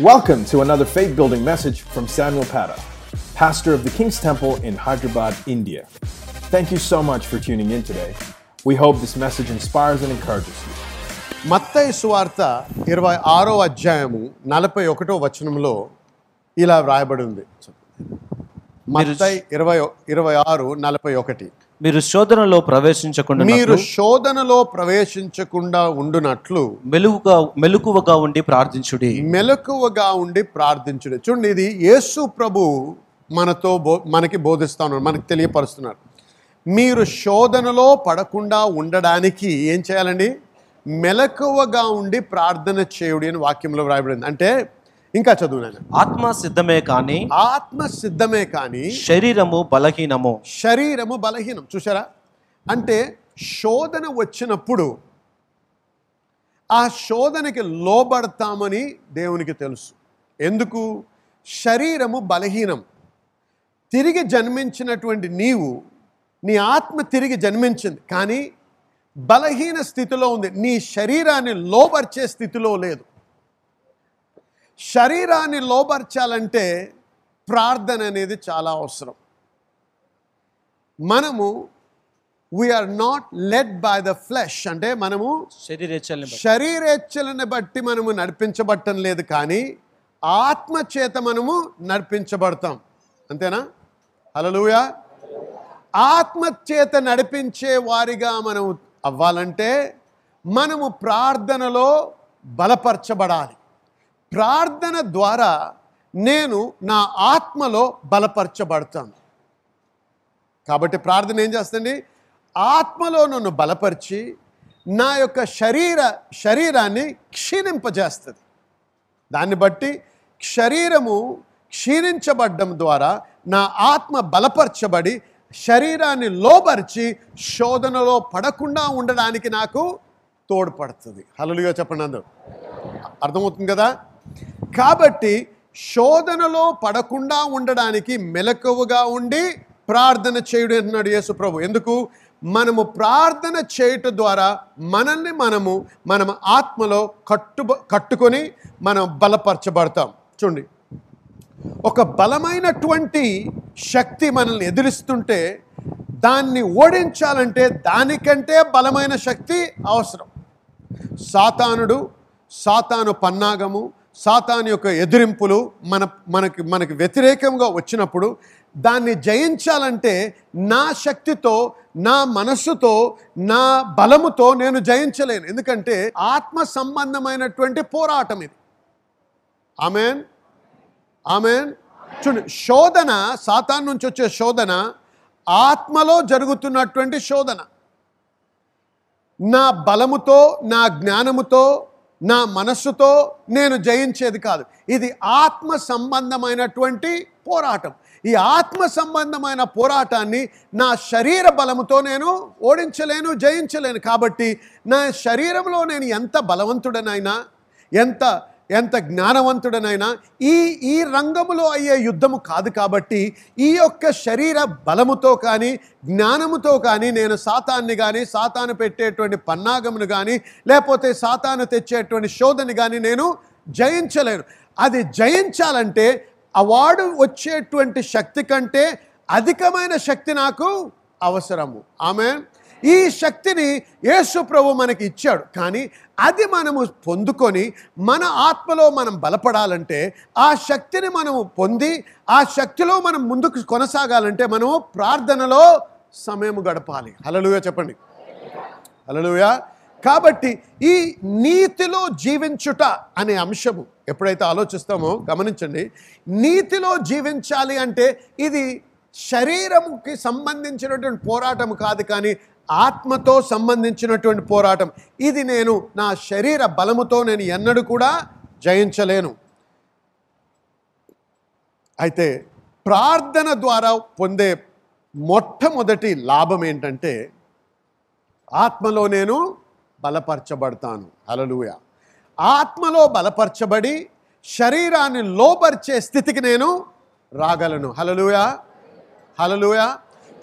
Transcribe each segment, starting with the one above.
Welcome to another faith building message from Samuel Pata, pastor of the King's Temple in Hyderabad, India. Thank you so much for tuning in today. We hope this message inspires and encourages you. మత్తయి సువార్త ఇరవై ఆరో అధ్యాయము నలభై ఒకటో వచనంలో ఇలా వ్రాయబడి ఉంది మత్తయి ఇరవై ఇరవై ఆరు నలభై ఒకటి మీరు శోధనలో ప్రవేశించకుండా మీరు శోధనలో ప్రవేశించకుండా ఉండునట్లు మెలుగుగా మెలకువగా ఉండి ప్రార్థించుడి. మెలకువగా ఉండి ప్రార్థించుడు. చూడండి ఇది యేసు ప్రభు మనతో బో మనకి బోధిస్తున్నారు మనకి తెలియపరుస్తున్నారు. మీరు శోధనలో పడకుండా ఉండడానికి ఏం చేయాలండి? మెలకువగా ఉండి ప్రార్థన చేయుడి అని వాక్యంలో వ్రాయబడింది. అంటే ఇంకా చదువు నేను ఆత్మ సిద్ధమే కాని ఆత్మ సిద్ధమే కానీ శరీరము బలహీనము. శరీరము బలహీనం. చూసారా అంటే శోధన వచ్చినప్పుడు ఆ శోధనకి లోబడతామని దేవునికి తెలుసు. ఎందుకు? శరీరము బలహీనం. తిరిగి జన్మించినటువంటి నీవు నీ ఆత్మ తిరిగి జన్మించింది కానీ బలహీన స్థితిలో ఉంది. నీ శరీరాన్ని లోబర్చే స్థితిలో లేదు. శరీరాన్ని లోబర్చాలంటే ప్రార్థన అనేది చాలా అవసరం. మనము we are not led by the flesh అంటే మనము శరీరేచ్ఛల్ని శరీరేచ్ఛలను బట్టి మనము నడిపించబడటం లేదు కానీ ఆత్మ చేత మనము నడిపించబడతాం. అంతేనా? హలలుయా ఆత్మ చేత నడిపించే వారిగా మనం అవ్వాలంటే మనము ప్రార్థనలో బలపరచబడాలి. ప్రార్థన ద్వారా నేను నా ఆత్మలో బలపరచబడతాను. కాబట్టి ప్రార్థన ఏం చేస్తుంది? ఆత్మలో నన్ను బలపరిచి నా యొక్క శరీర శరీరాన్ని క్షీణింపజేస్తుంది. దాన్ని బట్టి శరీరము క్షీణించబడ్డం ద్వారా నా ఆత్మ బలపరచబడి శరీరాన్ని లోపరిచి శోధనలో పడకుండా ఉండడానికి నాకు తోడ్పడుతుంది. హలలుగా చెప్పండి అందరూ. అర్థమవుతుంది కదా? కాబట్టి శోధనలో పడకుండా ఉండడానికి మెలకువగా ఉండి ప్రార్థన చేయుడు అంటున్నాడు యేసు ప్రభు. ఎందుకు? మనము ప్రార్థన చేయుట ద్వారా మనల్ని మనము మనం ఆత్మలో కట్టు కట్టుకొని మనం బలపరచబడతాం. చూడండి. ఒక బలమైనటువంటి శక్తి మనల్ని ఎదిరిస్తుంటే దాన్ని ఓడించాలంటే దానికంటే బలమైన శక్తి అవసరం. సాతానుడు సాతాను పన్నాగము సాతాన్ యొక్క ఎదిరింపులు మన మనకి మనకి వ్యతిరేకంగా వచ్చినప్పుడు దాన్ని జయించాలంటే నా శక్తితో నా మనస్సుతో నా బలముతో నేను జయించలేను. ఎందుకంటే ఆత్మ సంబంధమైనటువంటి పోరాటం ఇది. ఆమెన్? ఆమెన్? చూడండి శోధన సాతాన్ నుంచి వచ్చే శోధన ఆత్మలో జరుగుతున్నటువంటి శోధన. నా బలముతో నా జ్ఞానముతో నా మనస్సుతో నేను జయించేది కాదు. ఇది ఆత్మ సంబంధమైనటువంటి పోరాటం. ఈ ఆత్మ సంబంధమైన పోరాటాన్ని నా శరీర బలముతో నేను ఓడించలేను జయించలేను. కాబట్టి నా శరీరంలో నేను ఎంత బలవంతుడనైనా ఎంత ఎంత జ్ఞానవంతుడనైనా ఈ ఈ రంగములో అయ్యే యుద్ధము కాదు కాబట్టి ఈ యొక్క శరీర బలముతో కానీ జ్ఞానముతో కానీ నేను సాతాన్ని కానీ సాతాను పెట్టేటువంటి పన్నాగమును కానీ లేకపోతే సాతాను తెచ్చేటువంటి శోధని కానీ నేను జయించలేను. అది జయించాలంటే అవార్డు వచ్చేటువంటి శక్తి కంటే అధికమైన శక్తి నాకు అవసరము. ఆమె ఈ శక్తిని యేసు ప్రభు మనకి ఇచ్చాడు. కానీ అది మనము పొందుకొని మన ఆత్మలో మనం బలపడాలంటే ఆ శక్తిని మనము పొంది ఆ శక్తిలో మనం ముందుకు కొనసాగాలంటే మనము ప్రార్థనలో సమయం గడపాలి. హలలుగా చెప్పండి. హలలుయా కాబట్టి ఈ నీతిలో జీవించుట అనే అంశము ఎప్పుడైతే ఆలోచిస్తామో గమనించండి. నీతిలో జీవించాలి అంటే ఇది శరీరముకి సంబంధించినటువంటి పోరాటం కాదు కానీ ఆత్మతో సంబంధించినటువంటి పోరాటం. ఇది నేను నా శరీర బలముతో నేను ఎన్నడూ కూడా జయించలేను. అయితే ప్రార్థన ద్వారా పొందే మొట్టమొదటి లాభం ఏంటంటే ఆత్మలో నేను బలపరచబడతాను. హలలుయ ఆత్మలో బలపరచబడి శరీరాన్ని లోపరిచే స్థితికి నేను రాగలను. హలలుయా హలలుయా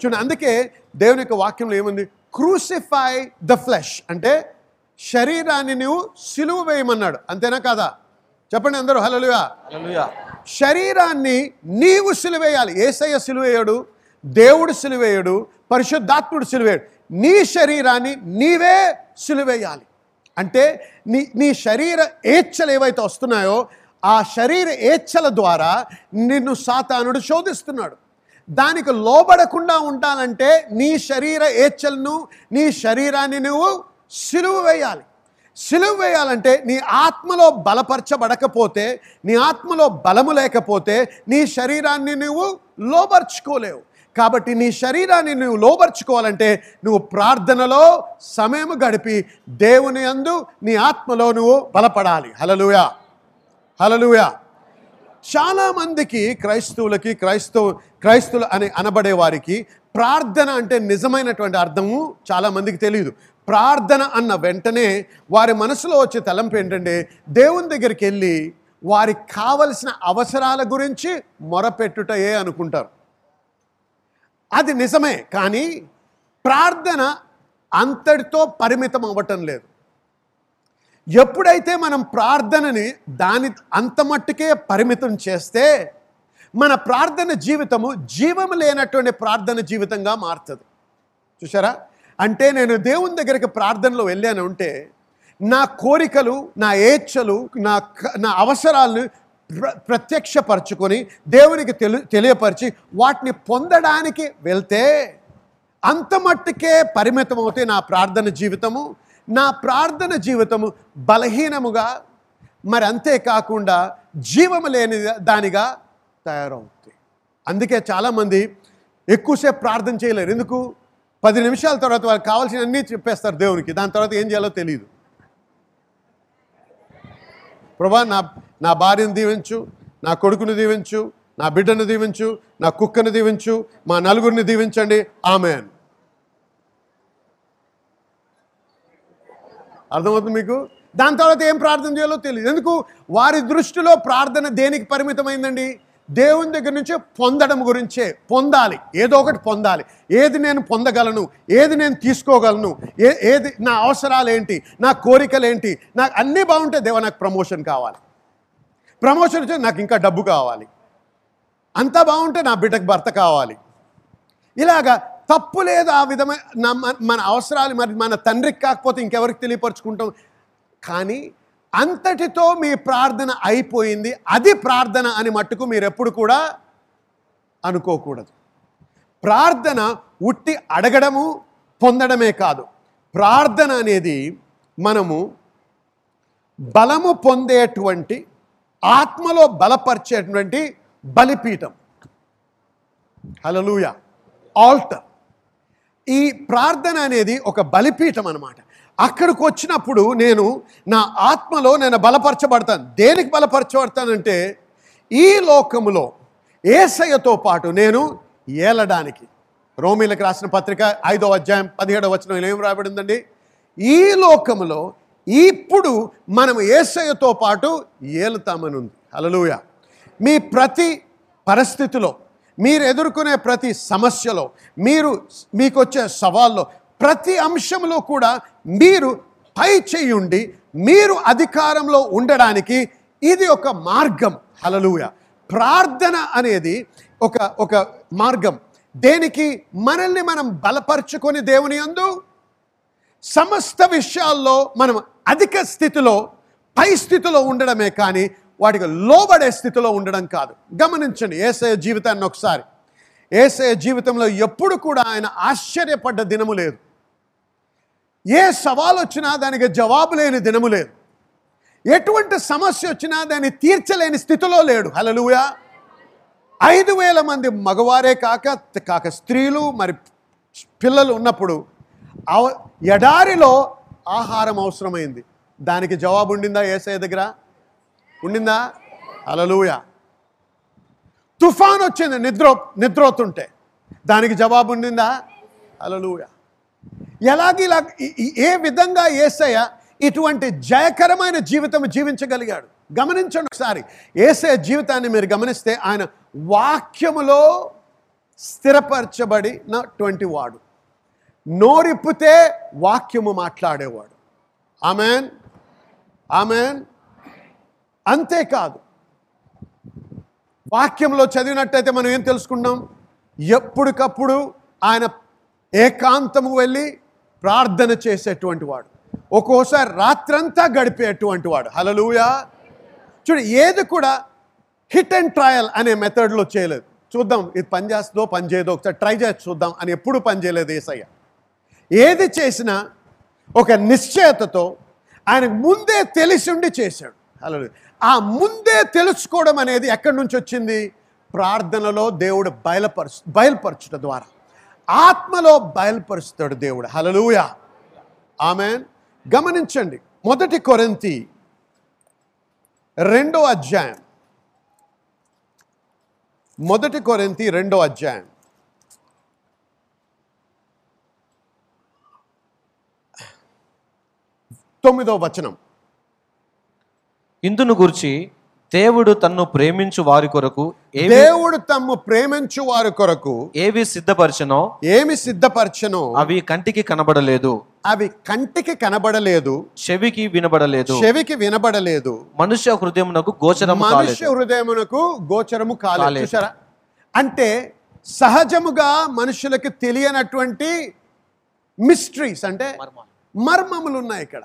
చూడండి అందుకే దేవుని యొక్క వాక్యంలో ఏముంది? క్రూసిఫై ద ఫ్లెష్ అంటే శరీరాన్ని నువ్వు సిలువ వేయమన్నాడు. అంతేనా కదా? చెప్పండి అందరూ హల్లెలూయా. శరీరాన్ని నీవు సిలువేయాలి ఏసయ్య సిలువేయడు దేవుడు సిలువేయడు పరిశుద్ధాత్ముడు సిలువేయడు నీ శరీరాన్ని నీవే సిలువేయాలి అంటే నీ నీ శరీర ఏచ్ఛలు ఏవైతే వస్తున్నాయో ఆ శరీర ఏచ్ఛల ద్వారా నిన్ను సాతానుడు శోధిస్తున్నాడు. దానికి లోబడకుండా ఉండాలంటే నీ శరీర ఏచ్చలను నీ శరీరాన్ని నువ్వు సిలువు వేయాలి. సిలువు వేయాలంటే నీ ఆత్మలో బలపరచబడకపోతే నీ ఆత్మలో బలము లేకపోతే నీ శరీరాన్ని నువ్వు లోబర్చుకోలేవు. కాబట్టి నీ శరీరాన్ని నువ్వు లోబర్చుకోవాలంటే నువ్వు ప్రార్థనలో సమయం గడిపి దేవుని అందు నీ ఆత్మలో నువ్వు బలపడాలి. హలలుయా హలలుయా చాలామందికి క్రైస్తవులకి క్రైస్తవ క్రైస్తువులు అని అనబడే వారికి ప్రార్థన అంటే నిజమైనటువంటి అర్థము చాలామందికి తెలియదు. ప్రార్థన అన్న వెంటనే వారి మనసులో వచ్చే తలంపు ఏంటంటే దేవుని దగ్గరికి వెళ్ళి వారికి కావలసిన అవసరాల గురించి మొరపెట్టుటయే అనుకుంటారు. అది నిజమే కానీ ప్రార్థన అంతటితో పరిమితం అవ్వటం లేదు. ఎప్పుడైతే మనం ప్రార్థనని దాని అంత మట్టుకే పరిమితం చేస్తే మన ప్రార్థన జీవితము జీవము లేనటువంటి ప్రార్థన జీవితంగా మారుతుంది. చూసారా అంటే నేను దేవుని దగ్గరికి ప్రార్థనలో వెళ్ళాను అంటే నా కోరికలు నా ఏచ్ఛలు నా నా అవసరాలను ప్ర ప్రత్యక్షపరచుకొని దేవునికి తెలి తెలియపరిచి వాటిని పొందడానికి వెళ్తే అంత మట్టుకే పరిమితం అవుతే నా ప్రార్థన జీవితము. నా ప్రార్థన జీవితము బలహీనముగా మరి అంతేకాకుండా జీవము లేని దానిగా తయారవుతుంది. అందుకే చాలామంది ఎక్కువసేపు ప్రార్థన చేయలేరు. ఎందుకు? పది నిమిషాల తర్వాత వాళ్ళకి కావాల్సిన అన్నీ చెప్పేస్తారు దేవునికి. దాని తర్వాత ఏం చేయాలో తెలియదు ప్రభా నా నా భార్యను దీవించు నా కొడుకుని దీవించు నా బిడ్డను దీవించు నా కుక్కను దీవించు మా నలుగురిని దీవించండి. ఆమెన్. అర్థమవుతుంది మీకు? దాని తర్వాత ఏం ప్రార్థన చేయాలో తెలియదు ఎందుకు? వారి దృష్టిలో ప్రార్థన దేనికి పరిమితమైందండి? దేవుని దగ్గర నుంచి పొందడం గురించే. పొందాలి. ఏదో ఒకటి పొందాలి. ఏది నేను పొందగలను? ఏది నేను తీసుకోగలను? ఏ ఏది నా అవసరాలు ఏంటి నా కోరికలు ఏంటి నాకు అన్నీ బాగుంటే దేవ నాకు ప్రమోషన్ కావాలి. ప్రమోషన్ వచ్చి నాకు ఇంకా డబ్బు కావాలి. అంతా బాగుంటే నా బిడ్డకు భర్త కావాలి. ఇలాగా తప్పు లేదు ఆ విధమైన మన- మన అవసరాలు మరి మన తండ్రికి కాకపోతే ఇంకెవరికి తెలియపరుచుకుంటాం. కానీ అంతటితో మీ ప్రార్థన అయిపోయింది. అది ప్రార్థన అని మట్టుకు మీరు ఎప్పుడు కూడా అనుకోకూడదు. ప్రార్థన ఉట్టి అడగడము పొందడమే కాదు. ప్రార్థన అనేది మనము బలము పొందేటువంటి ఆత్మలో బలపరిచేటువంటి బలిపీఠం. Hallelujah altar. ఈ ప్రార్థన అనేది ఒక బలిపీఠం అనమాట అక్కడికి వచ్చినప్పుడు నేను నా ఆత్మలో నేను బలపరచబడతాను. దేనికి బలపరచబడతానంటే ఈ లోకములో ఏసయ్యతో పాటు నేను ఏలడానికి. రోమిలకు రాసిన పత్రిక ఐదో అధ్యాయం పదిహేడవ వచనం ఏం రాబడిందండి ఈ లోకములో ఇప్పుడు మనం ఏసయ్యతో పాటు ఏలుతామని ఉంది హలలుయ మీ ప్రతి పరిస్థితిలో మీరు ఎదుర్కొనే ప్రతి సమస్యలో మీరు మీకు వచ్చే సవాల్లో ప్రతి అంశంలో కూడా మీరు పై చేయుండి మీరు అధికారంలో ఉండడానికి ఇది ఒక మార్గం. హలలుయ ప్రార్థన అనేది ఒక ఒక మార్గం. దేనికి? మనల్ని మనం బలపరుచుకొని దేవుని యందు సమస్త విషయాల్లో మనం అధిక స్థితిలో పై స్థితిలో ఉండడమే కానీ వాటికి లోబడే స్థితిలో ఉండడం కాదు. గమనించండి ఏసయ జీవితాన్ని ఒకసారి. ఏసయ జీవితంలో ఎప్పుడు కూడా ఆయన ఆశ్చర్యపడ్డ దినము లేదు. ఏ సవాలు వచ్చినా దానికి జవాబు లేని దినము లేదు. ఎటువంటి సమస్య వచ్చినా దాన్ని తీర్చలేని స్థితిలో లేడు. హలలుయా ఐదు వేల మంది మగవారే కాక కాక స్త్రీలు మరి పిల్లలు ఉన్నప్పుడు ఎడారిలో ఆహారం అవసరమైంది. దానికి జవాబు ఉండిందా ఏసఐ దగ్గర? ఉండిందా? అలలుయ తుఫాన్ వచ్చింది నిద్ర నిద్రోతుంటే దానికి జవాబు ఉండిందా? అలలుయ ఎలాగిలా ఇలా ఏ విధంగా ఏసయ్య ఇటువంటి జయకరమైన జీవితం జీవించగలిగాడు? గమనించండి ఒకసారి. ఏసయ్య జీవితాన్ని మీరు గమనిస్తే ఆయన వాక్యములో స్థిరపరచబడినటువంటి వాడు. నోరిప్పితే వాక్యము మాట్లాడేవాడు. ఆమెన్. ఆమెన్. అంతేకాదు. వాక్యంలో చదివినట్టయితే మనం ఏం తెలుసుకున్నాం ఎప్పటికప్పుడు ఆయన ఏకాంతము వెళ్ళి ప్రార్థన చేసేటువంటి వాడు. ఒక్కోసారి రాత్రంతా గడిపేటువంటి వాడు. హలలుయా చూడు ఏది కూడా హిట్ అండ్ ట్రయల్ అనే మెథడ్లో చేయలేదు. చూద్దాం ఇది పని చేస్తుందో పని చేయదో ఒకసారి ట్రై చేసి చూద్దాం అని ఎప్పుడు పని చేయలేదు ఏసయ్య. ఏది చేసినా ఒక నిశ్చయతతో ఆయనకు ముందే తెలిసి ఉండి చేశాడు. అలా ఆ ముందే తెలుసుకోవడం అనేది ఎక్కడి నుంచి వచ్చింది? ప్రార్థనలో దేవుడు బయలుపరుచు బయలుపరచుట ద్వారా. ఆత్మలో బయలుపరుస్తాడు దేవుడు. హలలుయ ఆమె గమనించండి. మొదటి కొరంతి రెండో అధ్యాయం. మొదటి కొరింతి రెండో అధ్యాయం. తొమ్మిదో వచనం. ఇందును గురించి దేవుడు తన్ను ప్రేమించు వారి కొరకు దేవుడు తమ్ము ప్రేమించు వారి కొరకు ఏవి సిద్ధపరచనో ఏమి సిద్ధపరచను అవి కంటికి కనబడలేదు. అవి కంటికి కనబడలేదు. చెవికి వినబడలేదు. చెవికి వినబడలేదు. మనుష్య హృదయమునకు గోచరము కాలేదు. మనుష్య హృదయమునకు గోచరము కాలేదు. కాలేదు. చూసారా అంటే సహజముగా మనుషులకు తెలియనటువంటి మిస్టరీస్ అంటే మర్మములు ఉన్నాయి ఇక్కడ.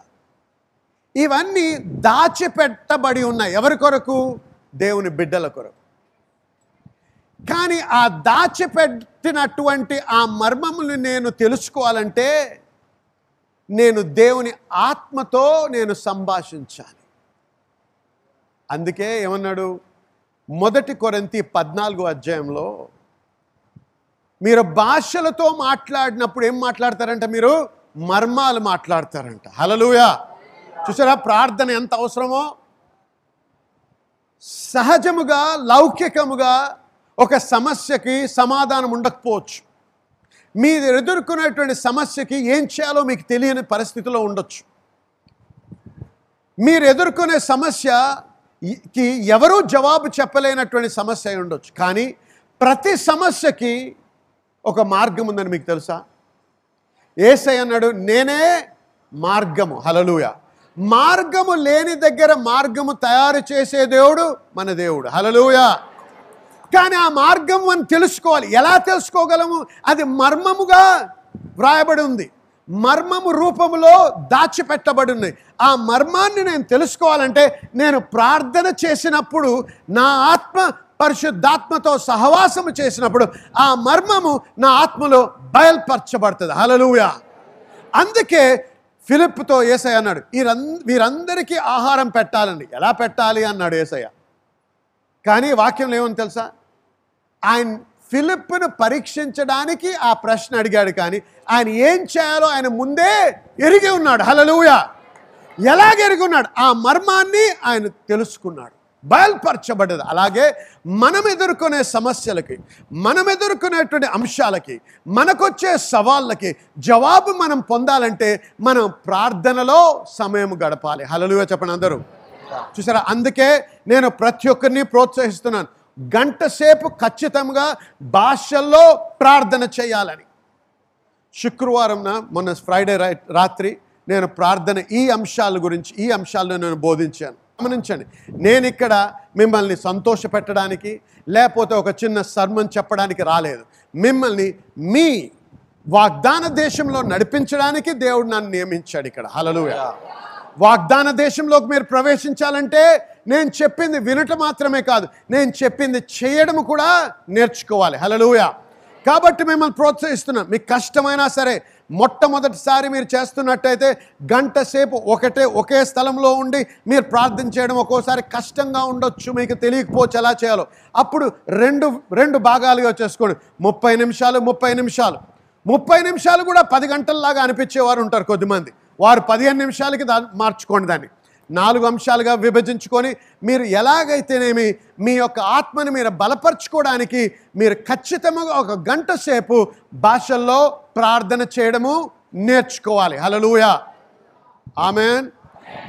ఇవన్నీ దాచిపెట్టబడి ఉన్నాయి. ఎవరి కొరకు? దేవుని బిడ్డల కొరకు. కానీ ఆ దాచిపెట్టినటువంటి ఆ మర్మములు నేను తెలుసుకోవాలంటే నేను దేవుని ఆత్మతో నేను సంభాషించాలి. అందుకే ఏమన్నాడు? మొదటి కొరంతి పద్నాలుగో అధ్యాయంలో మీరు భాషలతో మాట్లాడినప్పుడు ఏం మాట్లాడతారంట మీరు? మర్మాలు మాట్లాడతారంట. హలలుయా చూసారా? ప్రార్థన ఎంత అవసరమో? సహజముగా లౌకికముగా ఒక సమస్యకి సమాధానం ఉండకపోవచ్చు. మీరు ఎదుర్కొనేటువంటి సమస్యకి ఏం చేయాలో మీకు తెలియని పరిస్థితిలో ఉండొచ్చు. మీరు ఎదుర్కొనే సమస్యకి ఎవరూ జవాబు చెప్పలేనటువంటి సమస్య అయి ఉండొచ్చు. కానీ ప్రతి సమస్యకి ఒక మార్గం ఉందని మీకు తెలుసా? ఏసై అన్నాడు నేనే మార్గము. హలలుయా మార్గము లేని దగ్గర మార్గము తయారు చేసే దేవుడు మన దేవుడు. హలలుయా కానీ ఆ మార్గం మనం తెలుసుకోవాలి. ఎలా తెలుసుకోగలము? అది మర్మముగా వ్రాయబడి ఉంది. మర్మము రూపములో దాచిపెట్టబడి ఉంది ఆ మర్మాన్ని నేను తెలుసుకోవాలంటే నేను ప్రార్థన చేసినప్పుడు నా ఆత్మ పరిశుద్ధాత్మతో సహవాసము చేసినప్పుడు ఆ మర్మము నా ఆత్మలో బయల్పరచబడుతుంది. హలలుయా అందుకే ఫిలిప్తో ఏసయ్య అన్నాడు వీరంద వీరందరికీ ఆహారం పెట్టాలండి. ఎలా పెట్టాలి? అన్నాడు ఏసయ్య. కానీ వాక్యంలో ఏమని తెలుసా? ఆయన ఫిలిప్ను పరీక్షించడానికి ఆ ప్రశ్న అడిగాడు కానీ ఆయన ఏం చేయాలో ఆయన ముందే ఎరిగి ఉన్నాడు. హలలుయ ఎలాగ ఎరిగి ఉన్నాడు? ఆ మర్మాన్ని ఆయన తెలుసుకున్నాడు. బయల్పరచబడ్డది అలాగే మనం ఎదుర్కొనే సమస్యలకి మనం ఎదుర్కొనేటువంటి అంశాలకి మనకొచ్చే సవాళ్ళకి జవాబు మనం పొందాలంటే మనం ప్రార్థనలో సమయం గడపాలి. హలలుగా చెప్పండి అందరూ. చూసారా? అందుకే నేను ప్రతి ఒక్కరిని ప్రోత్సహిస్తున్నాను. గంట సేపు ఖచ్చితంగా భాషల్లో ప్రార్థన చేయాలని. శుక్రవారంన మొన్న ఫ్రైడే రాత్రి నేను ప్రార్థన ఈ అంశాల గురించి ఈ అంశాలను నేను బోధించాను. గమనించండి. నేను ఇక్కడ మిమ్మల్ని సంతోష పెట్టడానికి లేకపోతే ఒక చిన్న సర్మన్ చెప్పడానికి రాలేదు. మిమ్మల్ని మీ వాగ్దాన దేశంలో నడిపించడానికి దేవుడు నన్ను నియమించాడు ఇక్కడ. హలలుయ వాగ్దాన దేశంలోకి మీరు ప్రవేశించాలంటే నేను చెప్పింది వినటం మాత్రమే కాదు నేను చెప్పింది చేయడం కూడా నేర్చుకోవాలి. హలలుయ కాబట్టి మిమ్మల్ని ప్రోత్సహిస్తున్నాను. మీకు కష్టమైనా సరే మొట్టమొదటిసారి మీరు చేస్తున్నట్టయితే గంట సేపు ఒకటే ఒకే స్థలంలో ఉండి మీరు ప్రార్థన చేయడం ఒక్కోసారి కష్టంగా ఉండొచ్చు. మీకు తెలియకపోవచ్చు ఎలా చేయాలో. అప్పుడు రెండు రెండు భాగాలుగా చేసుకోండి. ముప్పై నిమిషాలు ముప్పై నిమిషాలు. ముప్పై నిమిషాలు కూడా పది గంటల్లాగా అనిపించేవారు ఉంటారు కొద్దిమంది. వారు పదిహేను నిమిషాలకి దా మార్చుకోండి దాన్ని. నాలుగు అంశాలుగా విభజించుకొని మీరు ఎలాగైతేనేమి మీ యొక్క ఆత్మని మీరు బలపరచుకోవడానికి మీరు ఖచ్చితంగా ఒక గంట సేపు భాషల్లో ప్రార్థన చేయడము నేర్చుకోవాలి. Hallelujah amen.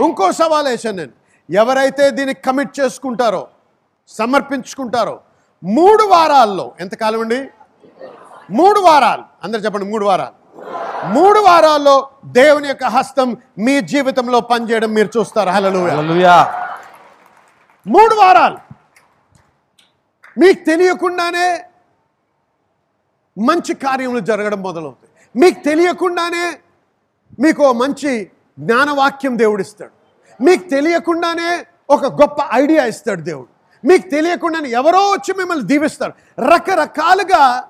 ఇంకో సవాల్ వేసాను నేను. ఎవరైతే దీన్ని కమిట్ చేసుకుంటారో సమర్పించుకుంటారో మూడు వారాల్లో ఎంతకాలం అండి? మూడు వారాలు. అందరు చెప్పండి మూడు వారాలు. మూడు వారాల్లో దేవుని యొక్క హస్తం మీ జీవితంలో పనిచేయడం మీరు చూస్తారు. హలలుయ హల్లెలూయా. మూడు వారాలు. మీకు తెలియకుండానే మంచి కార్యములు జరగడం మొదలవుతాయి. మీకు తెలియకుండానే మీకు మంచి జ్ఞానవాక్యం దేవుడు ఇస్తాడు మీకు తెలియకుండానే ఒక గొప్ప ఐడియా ఇస్తాడు దేవుడు. మీకు తెలియకుండానే ఎవరో వచ్చి మిమ్మల్ని దీవిస్తాడు రకరకాలుగా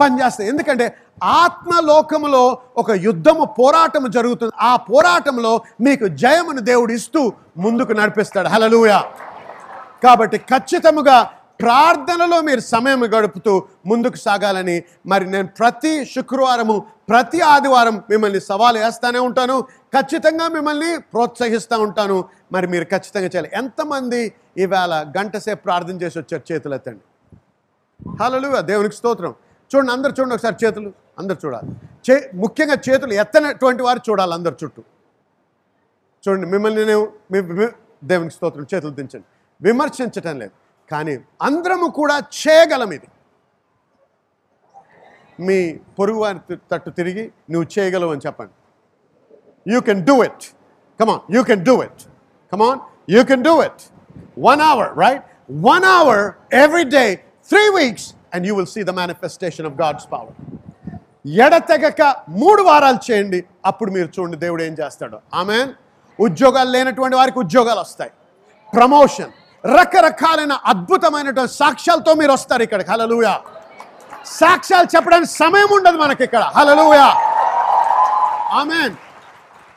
పనిచేస్తాయి. ఎందుకంటే ఆత్మలోకములో ఒక యుద్ధము పోరాటము జరుగుతుంది. ఆ పోరాటంలో మీకు జయమును దేవుడు ఇస్తూ ముందుకు నడిపిస్తాడు. హలలుయా కాబట్టి ఖచ్చితముగా ప్రార్థనలో మీరు సమయం గడుపుతూ ముందుకు సాగాలని మరి నేను ప్రతి శుక్రవారము ప్రతి ఆదివారం మిమ్మల్ని సవాలు వేస్తూనే ఉంటాను. ఖచ్చితంగా మిమ్మల్ని ప్రోత్సహిస్తూ ఉంటాను. మరి మీరు ఖచ్చితంగా చేయాలి. ఎంతమంది ఈవేళ గంట సేపు ప్రార్థన చేసి వచ్చారు చేతులు ఎత్తండి హలో దేవునికి స్తోత్రం. చూడండి అందరు చూడండి ఒకసారి చేతులు అందరు చూడాలి. చే ముఖ్యంగా చేతులు ఎత్తనటువంటి వారు చూడాలి అందరు చుట్టూ. చూడండి మిమ్మల్ని నేను మీ- దేవునికి స్తోత్రం చేతులు దించండి. విమర్శించటం లేదు కానీ అందరము కూడా చేయగలం ఇది. మీ పొరుగు వారి తట్టు తిరిగి నువ్వు చేయగలవు అని చెప్పండి. You can do it come on you can do it come on you can do it one hour right one hour every day three weeks and you will see the manifestation of God's power ఎడతెగక మూడు వారాలు చేయండి అప్పుడు మీరు చూడండి దేవుడు ఏం చేస్తాడు. ఆమె ఉద్యోగాలు లేనటువంటి వారికి ఉద్యోగాలు వస్తాయి. ప్రమోషన్ రకరకాలైన అద్భుతమైనటువంటి సాక్ష్యాలతో మీరు వస్తారు ఇక్కడికి. హలలుయా సాక్ష్యాలు చెప్పడానికి సమయం ఉండదు మనకి ఇక్కడ. Hallelujah amen?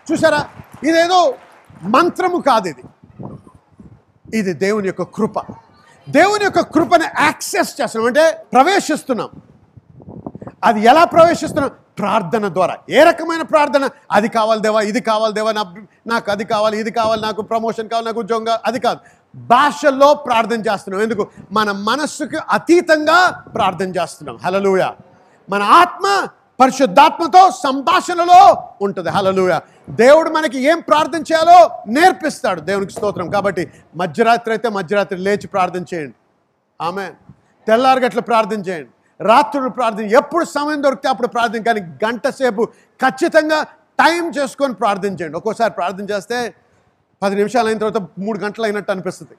చూసారా? ఇదేదో మంత్రము కాదు ఇది. ఇది దేవుని యొక్క కృప. దేవుని యొక్క కృపను యాక్సెస్ చేస్తున్నాం. అంటే ప్రవేశిస్తున్నాం. అది ఎలా ప్రవేశిస్తున్నాం? ప్రార్థన ద్వారా. ఏ రకమైన ప్రార్థన? అది కావాలి దేవా ఇది కావాలి దేవా నా నాకు అది కావాలి ఇది కావాలి నాకు ప్రమోషన్ కావాలి నాకు ఉద్యోగం కావాలి అది కాదు. భాషల్లో ప్రార్థన చేస్తున్నాం. ఎందుకు? మన మనస్సుకు అతీతంగా ప్రార్థన చేస్తున్నాం. హలలుయ మన ఆత్మ పరిశుద్ధాత్మతో సంభాషణలో ఉంటుంది. హలలుయ దేవుడు మనకి ఏం ప్రార్థన చేయాలో నేర్పిస్తాడు దేవునికి స్తోత్రం. కాబట్టి మధ్యరాత్రి అయితే మధ్యరాత్రి లేచి ప్రార్థన చేయండి. ఆమె తెల్లారగట్ల ప్రార్థన చేయండి. రాత్రులు ప్రార్థన ఎప్పుడు సమయం దొరికితే అప్పుడు ప్రార్థన కానీ గంట సేపు ఖచ్చితంగా టైం చేసుకొని ప్రార్థన చేయండి. ఒక్కోసారి ప్రార్థన చేస్తే పది నిమిషాలు అయిన తర్వాత మూడు గంటలు అయినట్టు అనిపిస్తుంది.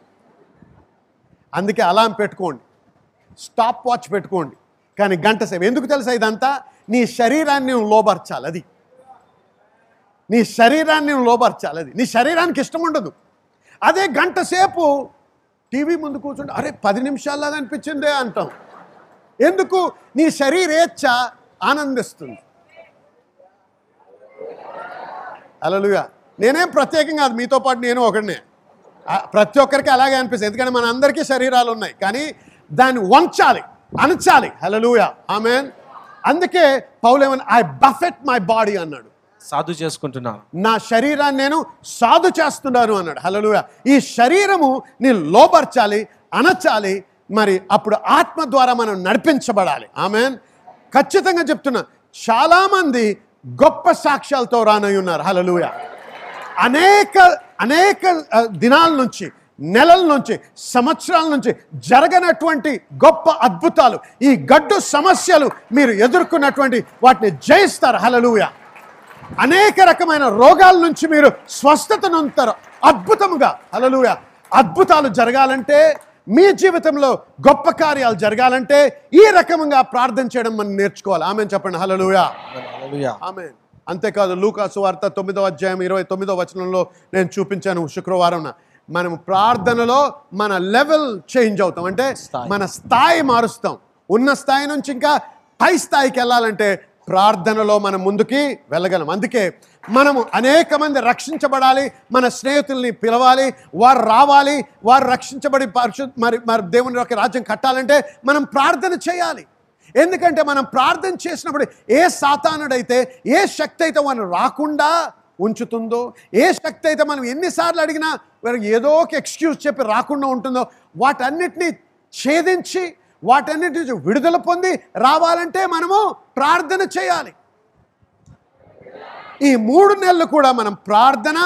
అందుకే అలాం పెట్టుకోండి. స్టాప్ వాచ్ పెట్టుకోండి. కానీ గంట సేపు. ఎందుకు తెలుసా ఇదంతా? నీ శరీరాన్ని నువ్వు లోబర్చాలి అది. నీ శరీరాన్ని నువ్వు లోబర్చాలి అది. నీ శరీరానికి ఇష్టం ఉండదు. అదే గంట సేపు టీవీ ముందు కూర్చుంటే అరే పది నిమిషాల్లో అనిపించిందే అంటాం. ఎందుకు? నీ శరీరేచ్ఛ ఆనందిస్తుంది. అలలుగా నేనేం ప్రత్యేకంగా కాదు మీతో పాటు నేను ఒకడినే. ప్రతి ఒక్కరికి అలాగే అనిపిస్తుంది. ఎందుకంటే మన అందరికీ శరీరాలు ఉన్నాయి. కానీ దాన్ని వంచాలి అణచాలి. Hallelujah amen. అందుకే పౌలేమన్ ఐ బఫెట్ మై బాడీ అన్నాడు. సాధు చేసుకుంటున్నాను నా శరీరాన్ని నేను సాధు చేస్తున్నాను అన్నాడు. హలలుయ ఈ శరీరము నీ లోపరచాలి అనచాలి మరి అప్పుడు ఆత్మ ద్వారా మనం నడిపించబడాలి. ఆమె ఖచ్చితంగా చెప్తున్నా చాలామంది గొప్ప సాక్ష్యాలతో రానై ఉన్నారు. హలలుయ అనేక అనేక దినాల నుంచి నెలల నుంచి సంవత్సరాల నుంచి జరగనటువంటి గొప్ప అద్భుతాలు ఈ గడ్డు సమస్యలు మీరు ఎదుర్కొన్నటువంటి వాటిని జయిస్తారు. హలలుయ అనేక రకమైన రోగాల నుంచి మీరు స్వస్థత నొందుతారు. అద్భుతముగా. హలలుయ అద్భుతాలు జరగాలంటే మీ జీవితంలో గొప్ప కార్యాలు జరగాలంటే ఈ రకముగా ప్రార్థన చేయడం మనం నేర్చుకోవాలి. ఆమె చెప్పండి. హలలుయా. ఆమె అంతేకాదు లూకాసు వార్త తొమ్మిదో అధ్యాయం ఇరవై తొమ్మిదో వచనంలో నేను చూపించాను శుక్రవారం మనం ప్రార్థనలో మన లెవెల్ చేంజ్ అవుతాం. అంటే. మన స్థాయి మారుస్తాం. ఉన్న స్థాయి నుంచి ఇంకా పై స్థాయికి వెళ్ళాలంటే ప్రార్థనలో మనం ముందుకి వెళ్ళగలం. అందుకే మనము అనేక మంది రక్షించబడాలి మన స్నేహితుల్ని పిలవాలి వారు రావాలి వారు రక్షించబడి పరిశు మరి మరి దేవుని యొక్క రాజ్యం కట్టాలంటే మనం ప్రార్థన చేయాలి. ఎందుకంటే మనం ప్రార్థన చేసినప్పుడు ఏ సాతానుడైతే ఏ శక్తి అయితే మనం రాకుండా ఉంచుతుందో ఏ శక్తి అయితే మనం ఎన్నిసార్లు అడిగినా వారికి ఏదో ఒక ఎక్స్క్యూజ్ చెప్పి రాకుండా ఉంటుందో వాటన్నిటినీ ఛేదించి వాటన్నిటి నుంచి విడుదల పొంది రావాలంటే మనము ప్రార్థన చేయాలి. ఈ మూడు నెలలు కూడా మనం ప్రార్థన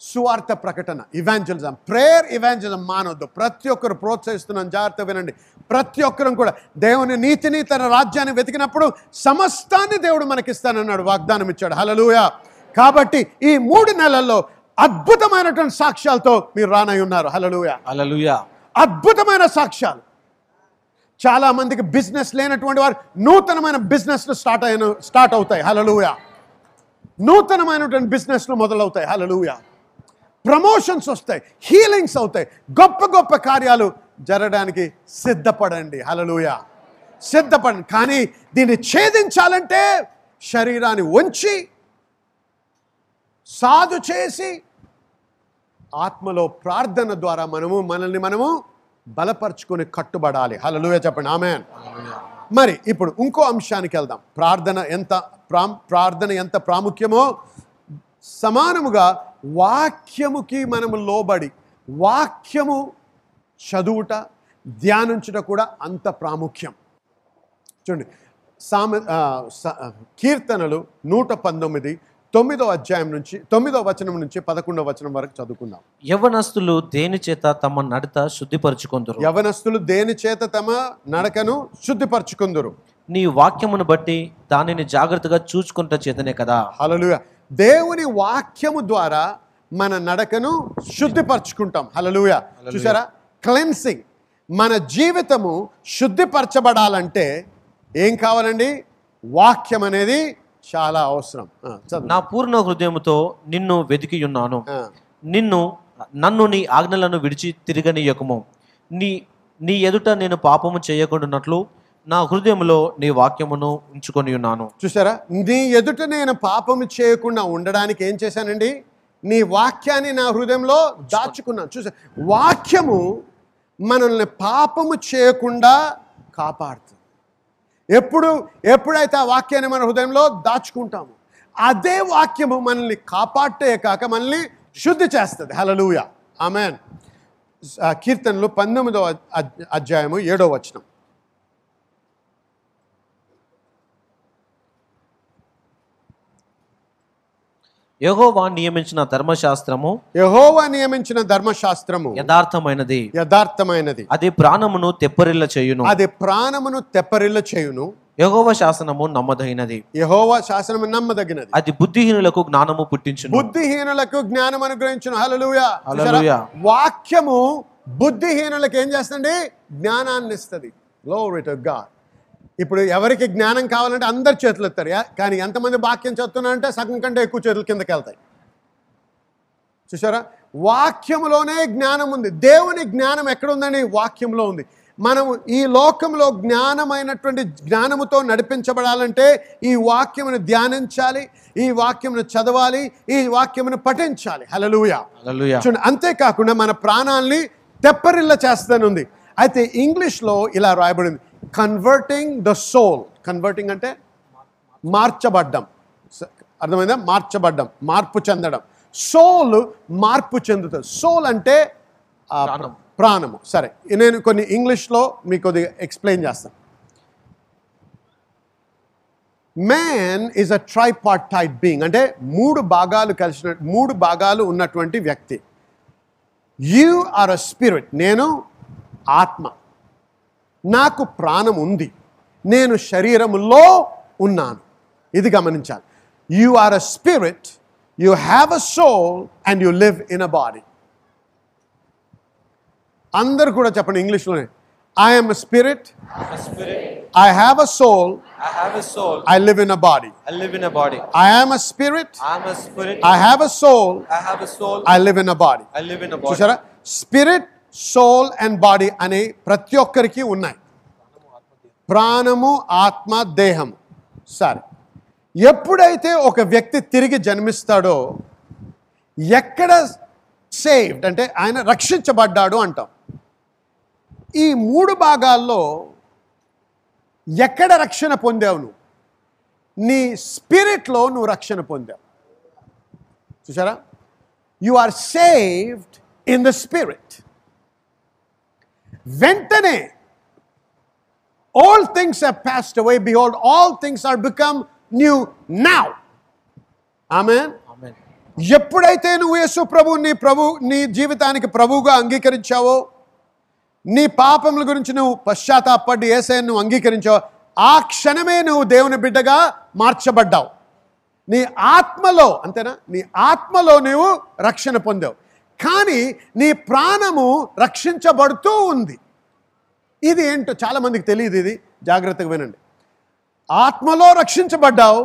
సువార్త ప్రకటన ఇవాంజలిజం ప్రేయర్ ఇవాంజలిజం మానవద్దు ప్రతి ఒక్కరు ప్రోత్సహిస్తున్నాం జాగ్రత్త వినండి. ప్రతి ఒక్కరం కూడా దేవుని నీతిని తన రాజ్యాన్ని వెతికినప్పుడు సమస్తాన్ని దేవుడు మనకిస్తానన్నాడు వాగ్దానం ఇచ్చాడు హలలుయా కాబట్టి ఈ మూడు నెలల్లో అద్భుతమైనటువంటి సాక్ష్యాలతో మీరు రానై ఉన్నారు. హలలుయ అద్భుతమైన సాక్ష్యాలు. చాలా మందికి బిజినెస్ లేనటువంటి వారు నూతనమైన బిజినెస్లు స్టార్ట్ అయిన స్టార్ట్ అవుతాయి. హలలుయ నూతనమైనటువంటి బిజినెస్లు మొదలవుతాయి. హలలుయ ప్రమోషన్స్ వస్తాయి. హీలింగ్స్ అవుతాయి. గొప్ప గొప్ప కార్యాలు జరగడానికి సిద్ధపడండి. హలలుయ సిద్ధపడండి. కానీ దీన్ని ఛేదించాలంటే శరీరాన్ని ఉంచి సాధు చేసి ఆత్మలో ప్రార్థన ద్వారా మనము మనల్ని మనము బలపరుచుకొని కట్టుబడాలి. హలలుయ చెప్పండి. ఆమె మరి ఇప్పుడు ఇంకో అంశానికి వెళ్దాం. ప్రార్థన ఎంత ప్రా ప్రార్థన ఎంత ప్రాముఖ్యమో సమానముగా వాక్యముకి మనము లోబడి వాక్యము చదువుట ధ్యానించుట కూడా అంత ప్రాముఖ్యం. చూడండి. సామ స- కీర్తనలు నూట పంతొమ్మిది తొమ్మిదో అధ్యాయం నుంచి తొమ్మిదో వచనం నుంచి పదకొండో వచనం వరకు చదువుకుందాం. యవనస్తులు దేని చేత తమ నడత శుద్ధిపరచుకొందురు? యవనస్తులు దేని చేత తమ నడకను శుద్ధిపరచుకుందరు? నీ వాక్యమును బట్టి దానిని జాగ్రత్తగా చూచుకుంట చేతనే కదా. హలలుయ దేవుని వాక్యము ద్వారా మన నడకను శుద్ధిపరచుకుంటాం. హలలుయ చూసారా క్లెన్సింగ్. మన జీవితము శుద్ధిపరచబడాలంటే ఏం కావాలండి? వాక్యం అనేది చాలా అవసరం. నా పూర్ణ హృదయముతో నిన్ను వెతికి ఉన్నాను నిన్ను నన్ను నీ ఆజ్ఞలను విడిచి తిరగనీయకము. నీ నీ ఎదుట నేను పాపము చేయకుండానట్లు నా హృదయములో నీ వాక్యమును ఉంచుకొని ఉన్నాను చూసారా? నీ ఎదుట నేను పాపము చేయకుండా ఉండడానికి ఏం చేశానండి? నీ వాక్యాన్ని నా హృదయంలో దాచుకున్నాను. చూసా వాక్యము మనల్ని పాపము చేయకుండా కాపాడుతుంది. ఎప్పుడు ఎప్పుడైతే ఆ వాక్యాన్ని మన హృదయంలో దాచుకుంటాము అదే వాక్యము మనల్ని కాపాడే కాక మనల్ని శుద్ధి చేస్తుంది. హలలుయ ఆమెన్ కీర్తనలు పంతొమ్మిదవ అధ్యాయము ఏడో వచనం. యెహోవా నియమించిన ధర్మశాస్త్రము యహోవా నియమించిన ధర్మశాస్త్రము యథార్థమైనది. యథార్థమైనది. అది ప్రాణమును తెప్పరిల్ల చేయును. అది ప్రాణమును తెప్పరిల్ల చేయును. యెహోవా శాసనము నమ్మదగినది. యహోవా శాసనము నమ్మదగినది. అది బుద్ధిహీనులకు జ్ఞానము పుట్టించును. బుద్ధిహీనులకు జ్ఞానం అనుగ్రహించును. హల్లెలూయా. హల్లెలూయా. వాక్యము బుద్ధిహీనులకు ఏం చేస్తుంది జ్ఞానాన్ని ఇస్తుంది గ్లోరీ టు గాడ్ ఇప్పుడు ఎవరికి జ్ఞానం కావాలంటే అందరు చేతులు ఎత్తారు. కానీ ఎంతమంది వాక్యం చదువుతున్నారంటే సగం కంటే ఎక్కువ చేతులు కిందకి వెళ్తాయి. చూసారా వాక్యములోనే జ్ఞానం ఉంది. దేవుని జ్ఞానం ఎక్కడ ఉందండి వాక్యంలో ఉంది. మనము ఈ లోకంలో జ్ఞానమైనటువంటి జ్ఞానముతో నడిపించబడాలంటే ఈ వాక్యమును ధ్యానించాలి ఈ వాక్యమును చదవాలి ఈ వాక్యమును పఠించాలి. హలలుయ చూడండి అంతేకాకుండా మన ప్రాణాల్ని తెప్పరిల్ల చేస్తానుంది అయితే ఇంగ్లీష్లో ఇలా రాయబడింది. కన్వర్టింగ్ ద సోల్ కన్వర్టింగ్ అంటే మార్చబడ్డం. అర్థమైందా? మార్చబడ్డం మార్పు చెందడం. సోల్ మార్పు చెందుతుంది. సోల్ అంటే. ప్రాణము. సరే నేను కొన్ని ఇంగ్లీష్లో మీకు కొద్దిగా ఎక్స్ప్లెయిన్ చేస్తాను. Man is a tripartite being అంటే మూడు భాగాలు కలిసిన మూడు భాగాలు ఉన్నటువంటి వ్యక్తి. యు ఆర్ అ స్పిరిట్ నేను ఆత్మ. నాకు ప్రాణం ఉంది నేను శరీరములో ఉన్నాను ఇది గమనించాలి you are a spirit you have a soul and you live in a body అందరు కూడా చెప్పండి ఇంగ్లీష్లోనే I am spirit I have a soul I have a soul. I live in a body I live in a body. I am a spirit I am a spirit. I have a soul I have a soul. I live in a body I live in a body. చూసారా spirit soul and body అనే ప్రతి ఒక్కరికి ఉన్నాయి. ప్రాణము ఆత్మ దేహము. సరే. ఎప్పుడైతే ఒక వ్యక్తి తిరిగి జన్మిస్తాడో ఎక్కడ సేవ్డ్ అంటే ఆయన రక్షించబడ్డాడు అంటాం. ఈ మూడు భాగాల్లో ఎక్కడ రక్షణ పొందావు నువ్వు? నీ స్పిరిట్లో నువ్వు రక్షణ పొందావు. చూసారా? You are saved in the spirit. వెంటనే all things have passed away behold all things are become new now ఆమె. ఎప్పుడైతే నువ్వు యేసు ప్రభు నీ ప్రభు నీ జీవితానికి ప్రభువుగా అంగీకరించావో నీ పాపముల గురించి నువ్వు పశ్చాత్తాపడి ఏసైని నువ్వు అంగీకరించావు ఆ క్షణమే నువ్వు దేవుని బిడ్డగా మార్చబడ్డావు. నీ ఆత్మలో అంతేనా? నీ ఆత్మలో నీవు రక్షణ పొందావు. కానీ నీ ప్రాణము రక్షించబడుతూ ఉంది. ఇది ఏంటో చాలా మందికి తెలియదు ఇది. జాగ్రత్తగా వినండి. ఆత్మలో రక్షించబడ్డావు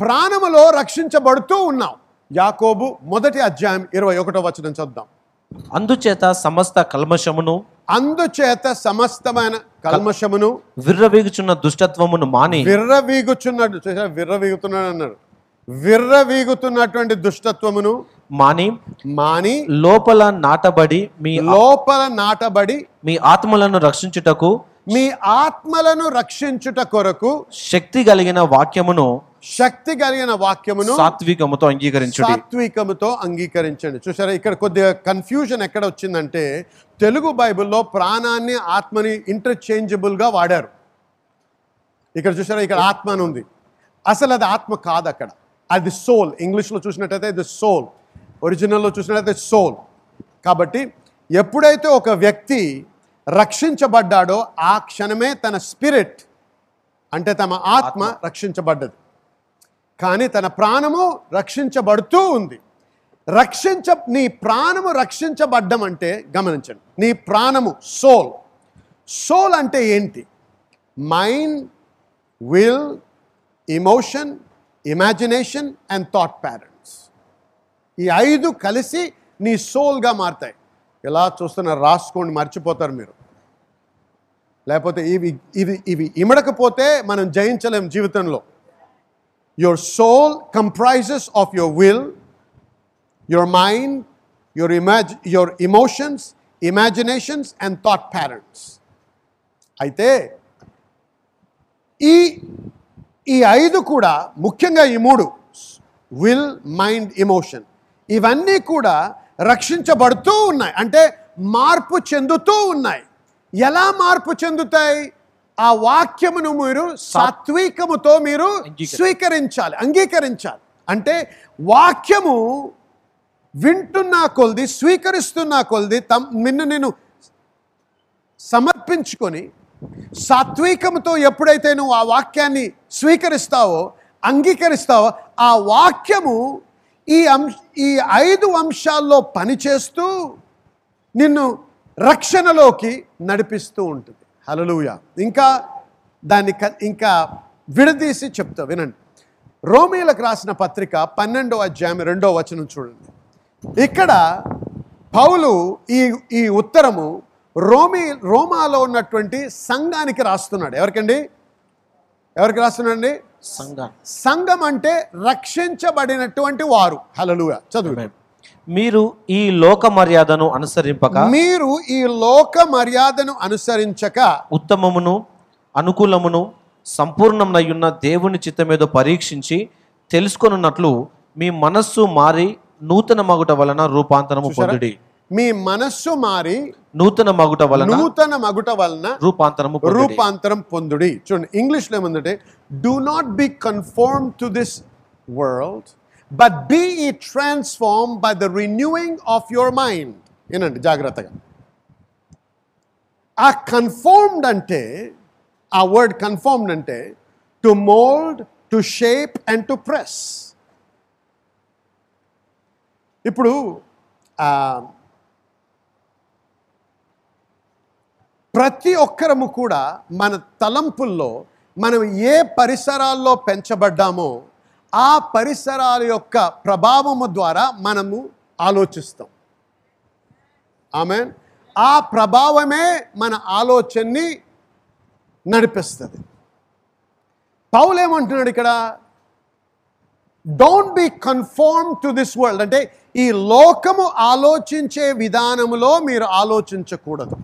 ప్రాణములో రక్షించబడుతూ ఉన్నావు. యాకోబు మొదటి అధ్యాయం ఇరవై ఒకటో వచనం చదువుదాం. అందుచేత సమస్త కల్మషమును అందుచేత సమస్తమైన కల్మషమును విర్రవీగుచున్న దుష్టత్వమును మాని విర్రవీగుచున్నాడు విర్రవీగుతున్నాడు అన్నారు విర్రవీగుతున్నటువంటి దుష్టత్వమును మాని మాని లోపల నాటబడి మీ లోపల నాటబడి మీ ఆత్మలను రక్షించుటకు మీ ఆత్మలను రక్షించుట కొరకు శక్తి కలిగిన వాక్యమును శక్తి కలిగిన వాక్యమును సాత్వికముతో అంగీకరించుడి. సాత్వికముతో అంగీకరించండి. చూసారా ఇక్కడ కొద్దిగా కన్ఫ్యూజన్ ఎక్కడ వచ్చిందంటే తెలుగు బైబిల్లో ప్రాణాన్ని ఆత్మని ఇంటర్చేంజబుల్గా వాడారు. ఇక్కడ చూసారా ఇక్కడ ఆత్మ అని ఉంది. అసలు అది ఆత్మ కాదు అక్కడ. అది సోల్ ఇంగ్లీష్లో చూసినట్టయితే ఇది సోల్ ఒరిజినల్లో చూసినట్టయితే సోల్. కాబట్టి ఎప్పుడైతే ఒక వ్యక్తి రక్షించబడ్డాడో ఆ క్షణమే తన స్పిరిట్ అంటే తమ ఆత్మ రక్షించబడ్డది. కానీ తన ప్రాణము రక్షించబడుతూ ఉంది. రక్షించ నీ ప్రాణము రక్షించబడ్డం అంటే గమనించండి. నీ ప్రాణము సోల్. సోల్ అంటే ఏంటి? Mind will emotion imagination and thought parents ఈ ఐదు కలిసి నీ సోల్గా మారుతాయి. ఎలా చూస్తున్నారు రాసుకోండి మర్చిపోతారు మీరు. లేకపోతే ఇవి ఇవి ఇవి ఇమడకపోతే మనం జయించలేం జీవితంలో. Your soul comprises of your will your mind your image your emotions imaginations and thought parents అయితే ఈ ఈ ఐదు కూడా ముఖ్యంగా ఈ మూడు విల్ మైండ్ ఇమోషన్ ఇవన్నీ కూడా రక్షించబడుతూ ఉన్నాయి. అంటే మార్పు చెందుతూ ఉన్నాయి. ఎలా మార్పు చెందుతాయి? ఆ వాక్యమును మీరు సాత్వికముతో మీరు స్వీకరించాలి అంగీకరించాలి. అంటే వాక్యము వింటున్నా కొలది స్వీకరిస్తున్నా కొలది తమ్ నిన్ను నేను సమర్పించుకొని సాత్వికంతో ఎప్పుడైతే నువ్వు ఆ వాక్యాన్ని స్వీకరిస్తావో అంగీకరిస్తావో ఆ వాక్యము ఈ అంశ ఈ ఐదు అంశాల్లో పనిచేస్తూ నిన్ను రక్షణలోకి నడిపిస్తూ ఉంటుంది. హలలుయ ఇంకా దాన్ని క- ఇంకా విడదీసి చెప్తా వినండి. రోమీలకు రాసిన పత్రిక పన్నెండో అధ్యాయం రెండో వచనం చూడండి. ఇక్కడ పౌలు ఈ ఈ ఉత్తరము రోమి రోమాలో ఉన్నటువంటి సంఘానికి రాస్తున్నాడు. ఎవరికండి? ఎవరికి రాస్తున్నాడండి? సంఘం. సంఘం అంటే రక్షించబడినటువంటి వారు. హలలుయ చదువు మీరు ఈ లోక మర్యాదను అనుసరింపక మీరు ఈ లోక మర్యాదను అనుసరించక ఉత్తమమును అనుకూలమును సంపూర్ణమునయున్న దేవుని చిత్తమేదో పరీక్షించి తెలుసుకొనున్నట్లు మీ మనస్సు మారి నూతన మగుట వలన రూపాంతరము పొందుడి. మీ మనస్సు మారి నూతన మగుట వలన నూతన మగుట వలన రూపాంతరము రూపాంతరం పొందుడి. చూడండి ఇంగ్లీష్లో ఏముందంటే do not be conform to this world but be ye transform by the renewing of your mind ఏనండి జాగ్రత్తగా. ఆ కన్ఫర్మ్డ్ అంటే ఆ వర్డ్ కన్ఫర్మ్డ్ అంటే to mould to shape and to press ఇప్పుడు ప్రతి ఒక్కరము కూడా మన తలంపుల్లో మనం ఏ పరిసరాల్లో పెంచబడ్డామో ఆ పరిసరాల యొక్క ప్రభావము ద్వారా మనము ఆలోచిస్తాం. ఆమె ఆ ప్రభావమే మన ఆలోచనని నడిపిస్తుంది. పౌలేమంటున్నాడు ఇక్కడ? Don't be conform to this world అంటే ఈ లోకము ఆలోచించే విధానములో మీరు ఆలోచించకూడదు.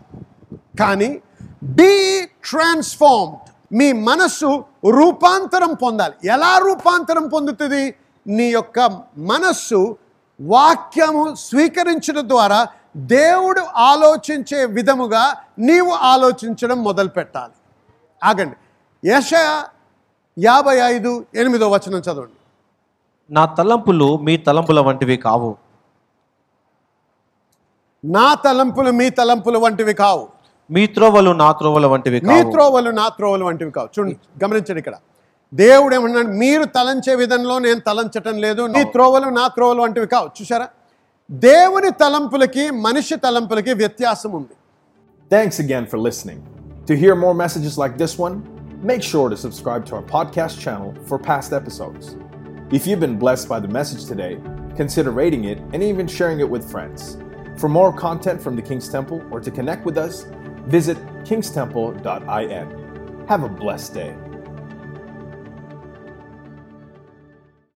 కానీ బీ ట్రాన్స్ఫార్మ్డ్ మీ మనస్సు రూపాంతరం పొందాలి. ఎలా రూపాంతరం పొందుతుంది? నీ యొక్క మనస్సు వాక్యము స్వీకరించడం ద్వారా దేవుడు ఆలోచించే విధముగా నీవు ఆలోచించడం మొదలు పెట్టాలి ఆగండి. యశ యాభై ఐదు ఎనిమిదో వచనం చదవండి. నా తలంపులు మీ తలంపుల వంటివి కావు. నా తలంపులు మీ తలంపులు వంటివి కావు. మీ త్రోవలు నా త్రోవల వంటివి మీ కావు త్రోవలు నా త్రోవలు వంటివి కావు చూడండి గమనించండి ఇక్కడ దేవుడు ఏమన్నాడు మీరు తలంచే విధంలో నేను తలంచటం లేదు నీ త్రోవలు నా త్రోవలు వంటివి కావు చూసారా దేవుని తలంపులకి మనిషి తలంపులకి వ్యత్యాసం ఉంది Thanks again for listening. To hear more messages like this one, make sure to subscribe to our podcast channel for past episodes. If you've been blessed by the message today, consider rating it and even sharing it with friends. For more content from the King's Temple or to connect with us, visit kingstemple.in. Have a blessed day.